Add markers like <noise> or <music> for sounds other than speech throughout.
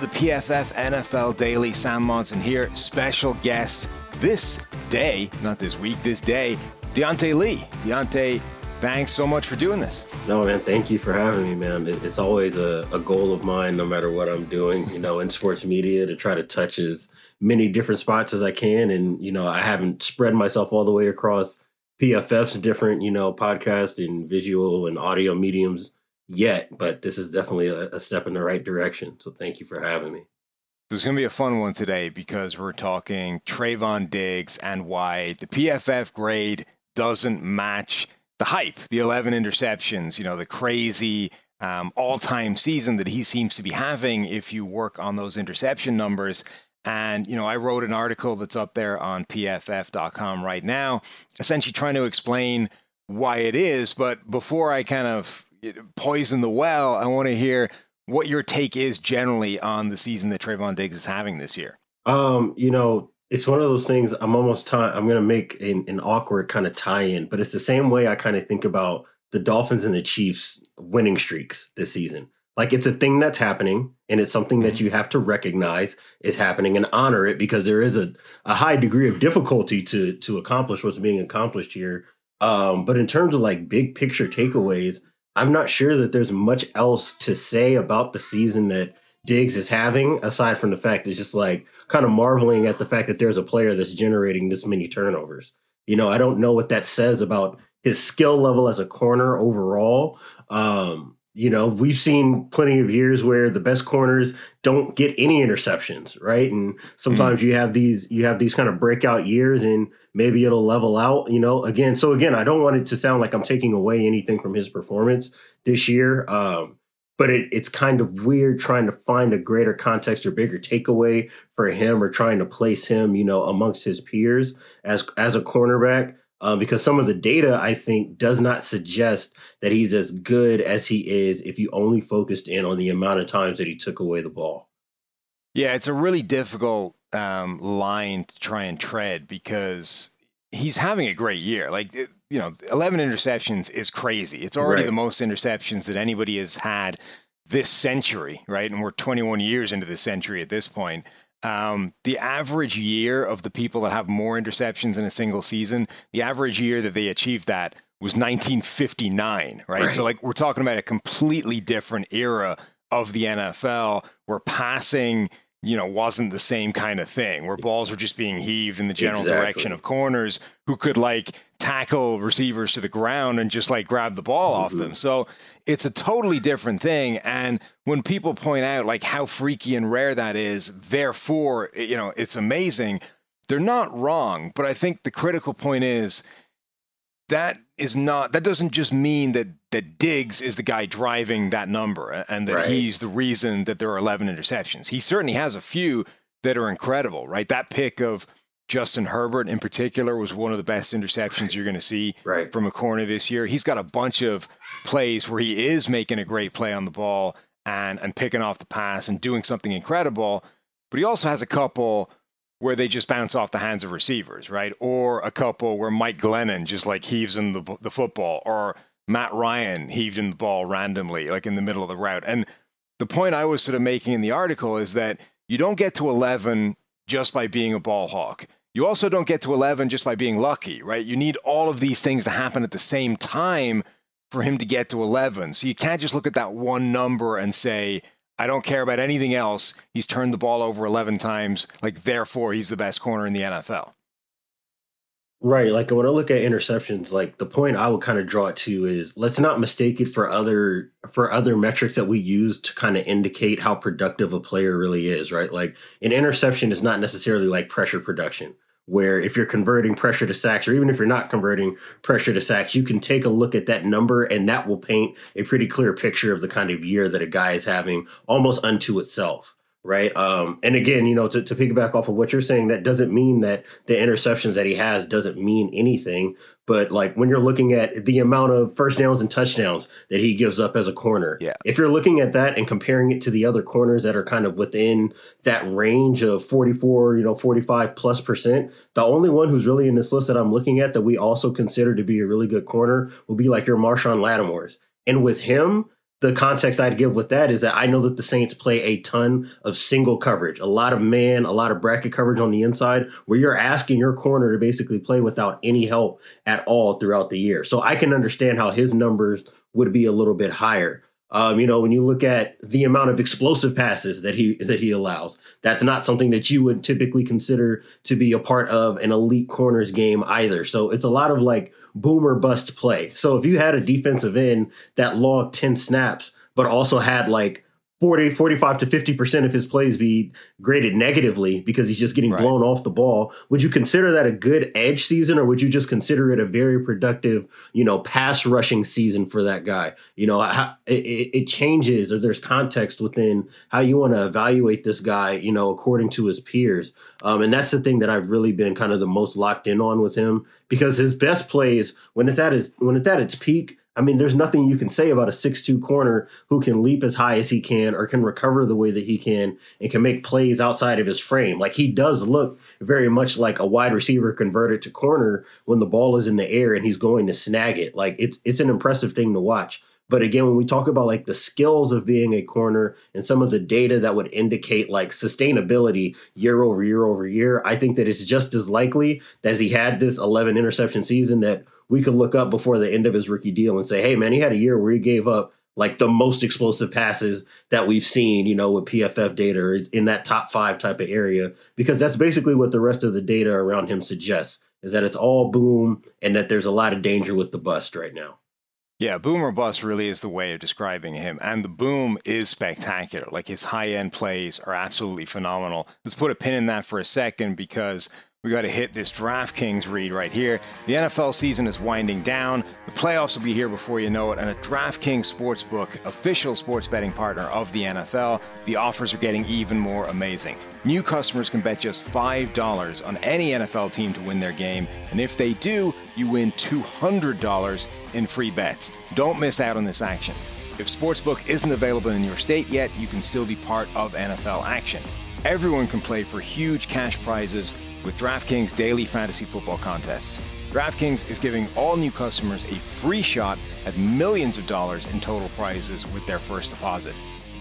to the PFF NFL Daily. Sam Monson here, special guest this day, not this week, this day, Diante Lee. Diante, thanks so much for doing this. No, man, thank you for having me, man. It's always a, a goal of mine, no matter what I'm doing, you know, in sports media to try to touch as many different spots as I can. And, you know, I haven't spread myself all the way across PFF's different, you know, podcast and visual and audio mediums yet, but this is definitely a, a step in the right direction. So thank you for having me. So it's going to be a fun one today because we're talking Trevon Diggs and why the PFF grade doesn't match the hype, the 11 interceptions, you know, the crazy um, all time season that he seems to be having if you work on those interception numbers. And, you know, I wrote an article that's up there on pff.com right now, essentially trying to explain why it is. But before I kind of poison the well, I want to hear what your take is generally on the season that Trevon Diggs is having this year. Um, you know, it's one of those things. I'm almost time. I'm going to make an, an awkward kind of tie-in, but it's the same way I kind of think about the Dolphins and the Chiefs winning streaks this season. Like it's a thing that's happening, and it's something that mm-hmm. you have to recognize is happening and honor it because there is a, a high degree of difficulty to to accomplish what's being accomplished here. Um, but in terms of like big picture takeaways, I'm not sure that there's much else to say about the season that Diggs is having, aside from the fact it's just like kind of marveling at the fact that there's a player that's generating this many turnovers. You know, I don't know what that says about his skill level as a corner overall. Um, you know, we've seen plenty of years where the best corners don't get any interceptions, right? And sometimes mm-hmm. you have these you have these kind of breakout years and maybe it'll level out, you know. Again, so again, I don't want it to sound like I'm taking away anything from his performance this year. Um, but it, it's kind of weird trying to find a greater context or bigger takeaway for him or trying to place him, you know, amongst his peers as as a cornerback um, because some of the data I think does not suggest that he's as good as he is if you only focused in on the amount of times that he took away the ball. Yeah, it's a really difficult um, line to try and tread because he's having a great year. Like, you know, 11 interceptions is crazy. It's already right. the most interceptions that anybody has had this century, right? And we're 21 years into this century at this point. Um, the average year of the people that have more interceptions in a single season, the average year that they achieved that was 1959, right? right? So, like, we're talking about a completely different era of the NFL where passing, you know, wasn't the same kind of thing, where balls were just being heaved in the general exactly. direction of corners who could, like, tackle receivers to the ground and just like grab the ball mm-hmm. off them. So it's a totally different thing. And when people point out like how freaky and rare that is, therefore, you know, it's amazing, they're not wrong. But I think the critical point is that is not that doesn't just mean that that Diggs is the guy driving that number and that right. he's the reason that there are 11 interceptions. He certainly has a few that are incredible, right? That pick of Justin Herbert in particular was one of the best interceptions you're going to see right. from a corner this year. He's got a bunch of plays where he is making a great play on the ball and and picking off the pass and doing something incredible. But he also has a couple where they just bounce off the hands of receivers, right? Or a couple where Mike Glennon just like heaves in the the football, or Matt Ryan heaved in the ball randomly, like in the middle of the route. And the point I was sort of making in the article is that you don't get to 11 just by being a ball hawk. You also don't get to 11 just by being lucky, right? You need all of these things to happen at the same time for him to get to 11. So you can't just look at that one number and say, I don't care about anything else. He's turned the ball over 11 times. Like, therefore, he's the best corner in the NFL. Right. Like when I look at interceptions, like the point I would kind of draw it to is let's not mistake it for other for other metrics that we use to kind of indicate how productive a player really is, right? Like an interception is not necessarily like pressure production, where if you're converting pressure to sacks, or even if you're not converting pressure to sacks, you can take a look at that number and that will paint a pretty clear picture of the kind of year that a guy is having almost unto itself right? Um, and again, you know, to, to piggyback off of what you're saying, that doesn't mean that the interceptions that he has doesn't mean anything. But like when you're looking at the amount of first downs and touchdowns that he gives up as a corner, yeah. if you're looking at that and comparing it to the other corners that are kind of within that range of 44, you know, 45 plus percent, the only one who's really in this list that I'm looking at that we also consider to be a really good corner will be like your Marshon Lattimore's. And with him, the context I'd give with that is that I know that the Saints play a ton of single coverage, a lot of man, a lot of bracket coverage on the inside, where you're asking your corner to basically play without any help at all throughout the year. So I can understand how his numbers would be a little bit higher. Um, you know, when you look at the amount of explosive passes that he that he allows, that's not something that you would typically consider to be a part of an elite corners game either. So it's a lot of like boomer bust play. So if you had a defensive end that logged 10 snaps, but also had like 40, 45 to 50% of his plays be graded negatively because he's just getting right. blown off the ball. Would you consider that a good edge season or would you just consider it a very productive, you know, pass rushing season for that guy? You know, it, it changes or there's context within how you want to evaluate this guy, you know, according to his peers. Um, and that's the thing that I've really been kind of the most locked in on with him because his best plays when it's at his, when it's at its peak, I mean, there's nothing you can say about a six-two corner who can leap as high as he can or can recover the way that he can and can make plays outside of his frame. Like he does look very much like a wide receiver converted to corner when the ball is in the air and he's going to snag it. Like it's it's an impressive thing to watch. But again, when we talk about like the skills of being a corner and some of the data that would indicate like sustainability year over year over year, I think that it's just as likely that he had this 11 interception season that we could look up before the end of his rookie deal and say, hey, man, he had a year where he gave up like the most explosive passes that we've seen, you know, with PFF data in that top five type of area, because that's basically what the rest of the data around him suggests is that it's all boom and that there's a lot of danger with the bust right now. Yeah, boom or bust really is the way of describing him. And the boom is spectacular. Like his high end plays are absolutely phenomenal. Let's put a pin in that for a second because we got to hit this DraftKings read right here. The NFL season is winding down. The playoffs will be here before you know it. And a DraftKings Sportsbook, official sports betting partner of the NFL, the offers are getting even more amazing. New customers can bet just $5 on any NFL team to win their game. And if they do, you win $200 in free bets. Don't miss out on this action. If Sportsbook isn't available in your state yet, you can still be part of NFL action. Everyone can play for huge cash prizes with DraftKings daily fantasy football contests. DraftKings is giving all new customers a free shot at millions of dollars in total prizes with their first deposit.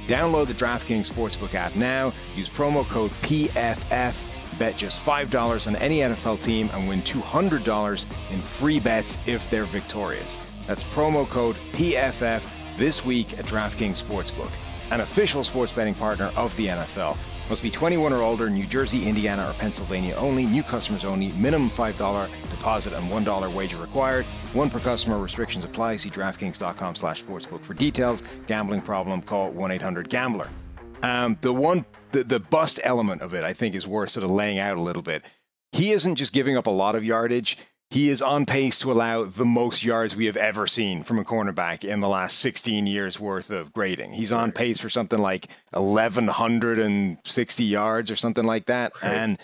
Download the DraftKings Sportsbook app now, use promo code PFF, bet just $5 on any NFL team, and win $200 in free bets if they're victorious. That's promo code PFF this week at DraftKings Sportsbook, an official sports betting partner of the NFL. Must be 21 or older, New Jersey, Indiana, or Pennsylvania only. New customers only. Minimum $5 deposit and $1 wager required. One per customer. Restrictions apply. See DraftKings.com slash sportsbook for details. Gambling problem, call 1-800-GAMBLER. Um, the one, the, the bust element of it, I think, is worth sort of laying out a little bit. He isn't just giving up a lot of yardage he is on pace to allow the most yards we have ever seen from a cornerback in the last 16 years worth of grading. He's on pace for something like 1,160 yards or something like that. Right. And,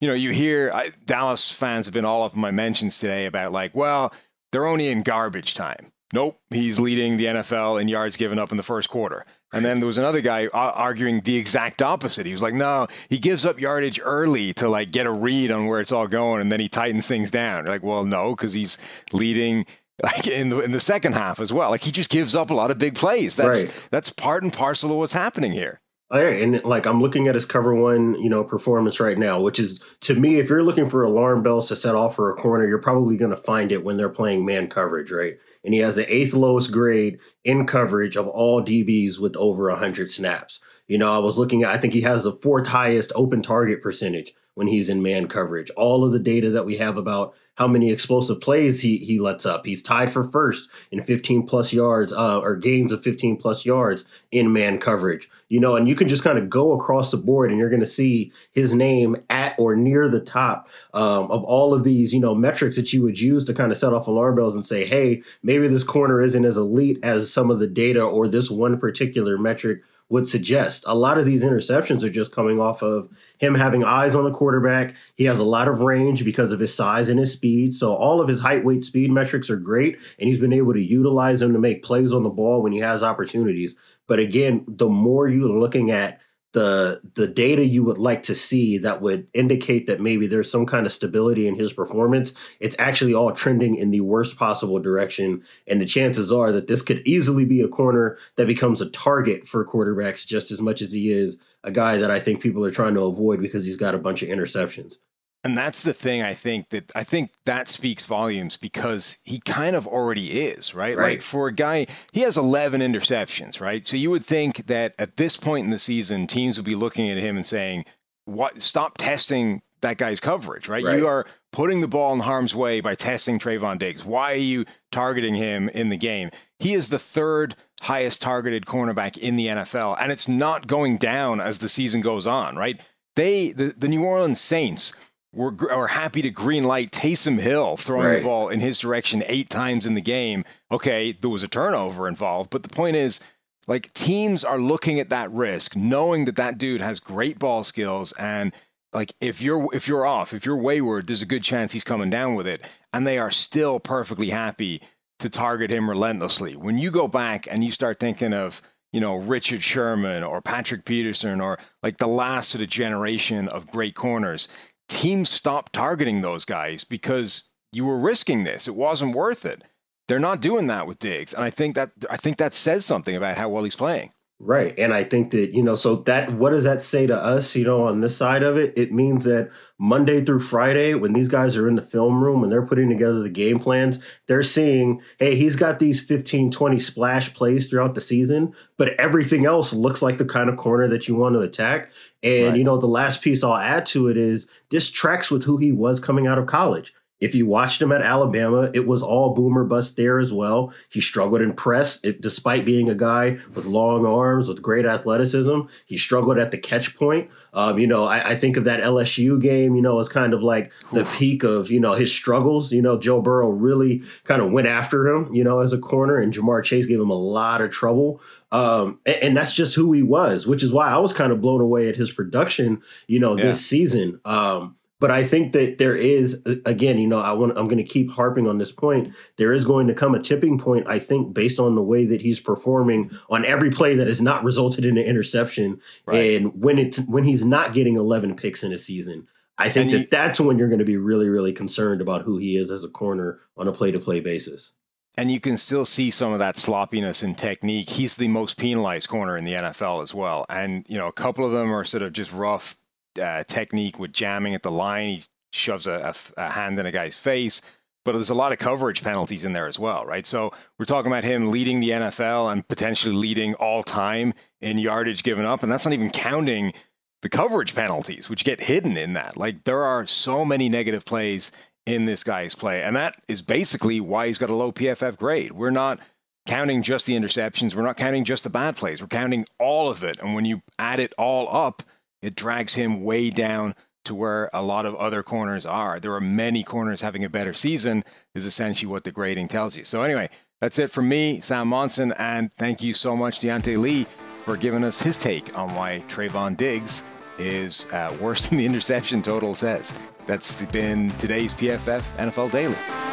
you know, you hear I, Dallas fans have been all of my mentions today about, like, well, they're only in garbage time. Nope, he's leading the NFL in yards given up in the first quarter. And then there was another guy arguing the exact opposite. He was like, no, he gives up yardage early to like get a read on where it's all going, and then he tightens things down. You're like, well, no, because he's leading <laughs> like in the in the second half as well. Like he just gives up a lot of big plays. That's right. that's part and parcel of what's happening here. Oh, all right, and like I'm looking at his cover one, you know, performance right now, which is to me, if you're looking for alarm bells to set off for a corner, you're probably going to find it when they're playing man coverage, right? And he has the eighth lowest grade in coverage of all DBs with over 100 snaps. You know, I was looking at, I think he has the fourth highest open target percentage when he's in man coverage. All of the data that we have about how many explosive plays he he lets up. He's tied for first in 15 plus yards uh, or gains of 15 plus yards in man coverage. You know, and you can just kind of go across the board and you're going to see his name at or near the top um, of all of these, you know, metrics that you would use to kind of set off alarm bells and say, hey, maybe this corner isn't as elite as some of the data or this one particular metric would suggest. A lot of these interceptions are just coming off of him having eyes on the quarterback. He has a lot of range because of his size and his speed. So all of his height, weight, speed metrics are great, and he's been able to utilize them to make plays on the ball when he has opportunities. But again, the more you're looking at the the data you would like to see that would indicate that maybe there's some kind of stability in his performance it's actually all trending in the worst possible direction. And the chances are that this could easily be a corner that becomes a target for quarterbacks just as much as he is a guy that I think people are trying to avoid because he's got a bunch of interceptions and that's the thing I think that I think that speaks volumes because he kind of already is, right? right? Like for a guy, he has 11 interceptions, right? So you would think that at this point in the season, teams would be looking at him and saying, "What? Stop testing that guy's coverage, right? right? You are putting the ball in harm's way by testing Trevon Diggs. Why are you targeting him in the game? He is the third highest targeted cornerback in the NFL, and it's not going down as the season goes on, right? They, the, the New Orleans Saints were, were happy to green light Taysom Hill throwing right. the ball in his direction eight times in the game. Okay, there was a turnover involved, but the point is, like teams are looking at that risk, knowing that that dude has great ball skills, and like if you're if you're off, if you're wayward, there's a good chance he's coming down with it, and they are still perfectly happy to target him relentlessly. When you go back and you start thinking of you know, Richard Sherman or Patrick Peterson or like the last of the generation of great corners teams stopped targeting those guys because you were risking this. It wasn't worth it. They're not doing that with Diggs, and I think that I think that says something about how well he's playing. Right. And I think that, you know, so that what does that say to us, you know, on this side of it? It means that Monday through Friday, when these guys are in the film room and they're putting together the game plans, they're seeing, hey, he's got these 15, 20 splash plays throughout the season, but everything else looks like the kind of corner that you want to attack. And, right. you know, the last piece I'll add to it is this tracks with who he was coming out of college. If you watched him at Alabama, it was all boomer bust there as well. He struggled in press, it, despite being a guy with long arms, with great athleticism. He struggled at the catch point. Um, you know, I, I, think of that LSU game, you know, as kind of like the peak of, you know, his struggles. You know, Joe Burrow really kind of went after him, you know, as a corner, and Ja'Marr Chase gave him a lot of trouble. Um, and, and, that's just who he was, which is why I was kind of blown away at his production, you know, yeah. this season. Um, but I think that there is again, you know, I want I'm going to keep harping on this point. There is going to come a tipping point, I think, based on the way that he's performing on every play that has not resulted in an interception, right. and when it's when he's not getting 11 picks in a season. I think and that that's when you're going to be really, really concerned about who he is as a corner on a play to play basis. And you can still see some of that sloppiness in technique. He's the most penalized corner in the NFL as well. And, you know, a couple of them are sort of just rough uh, technique with jamming at the line. He shoves a, a, a, hand in a guy's face. But there's a lot of coverage penalties in there as well, right? So we're talking about him leading the NFL and potentially leading all time in yardage given up. And that's not even counting the coverage penalties, which get hidden in that. Like there are so many negative plays in this guy's play. And that is basically why he's got a low PFF grade. We're not counting just the interceptions, we're not counting just the bad plays, we're counting all of it. And when you add it all up, it drags him way down to where a lot of other corners are. There are many corners having a better season, is essentially what the grading tells you. So, anyway, that's it from me, Sam Monson, and thank you so much, Diante Lee, for giving us his take on why Trevon Diggs is uh, worse than the interception total says. That's been today's PFF NFL Daily.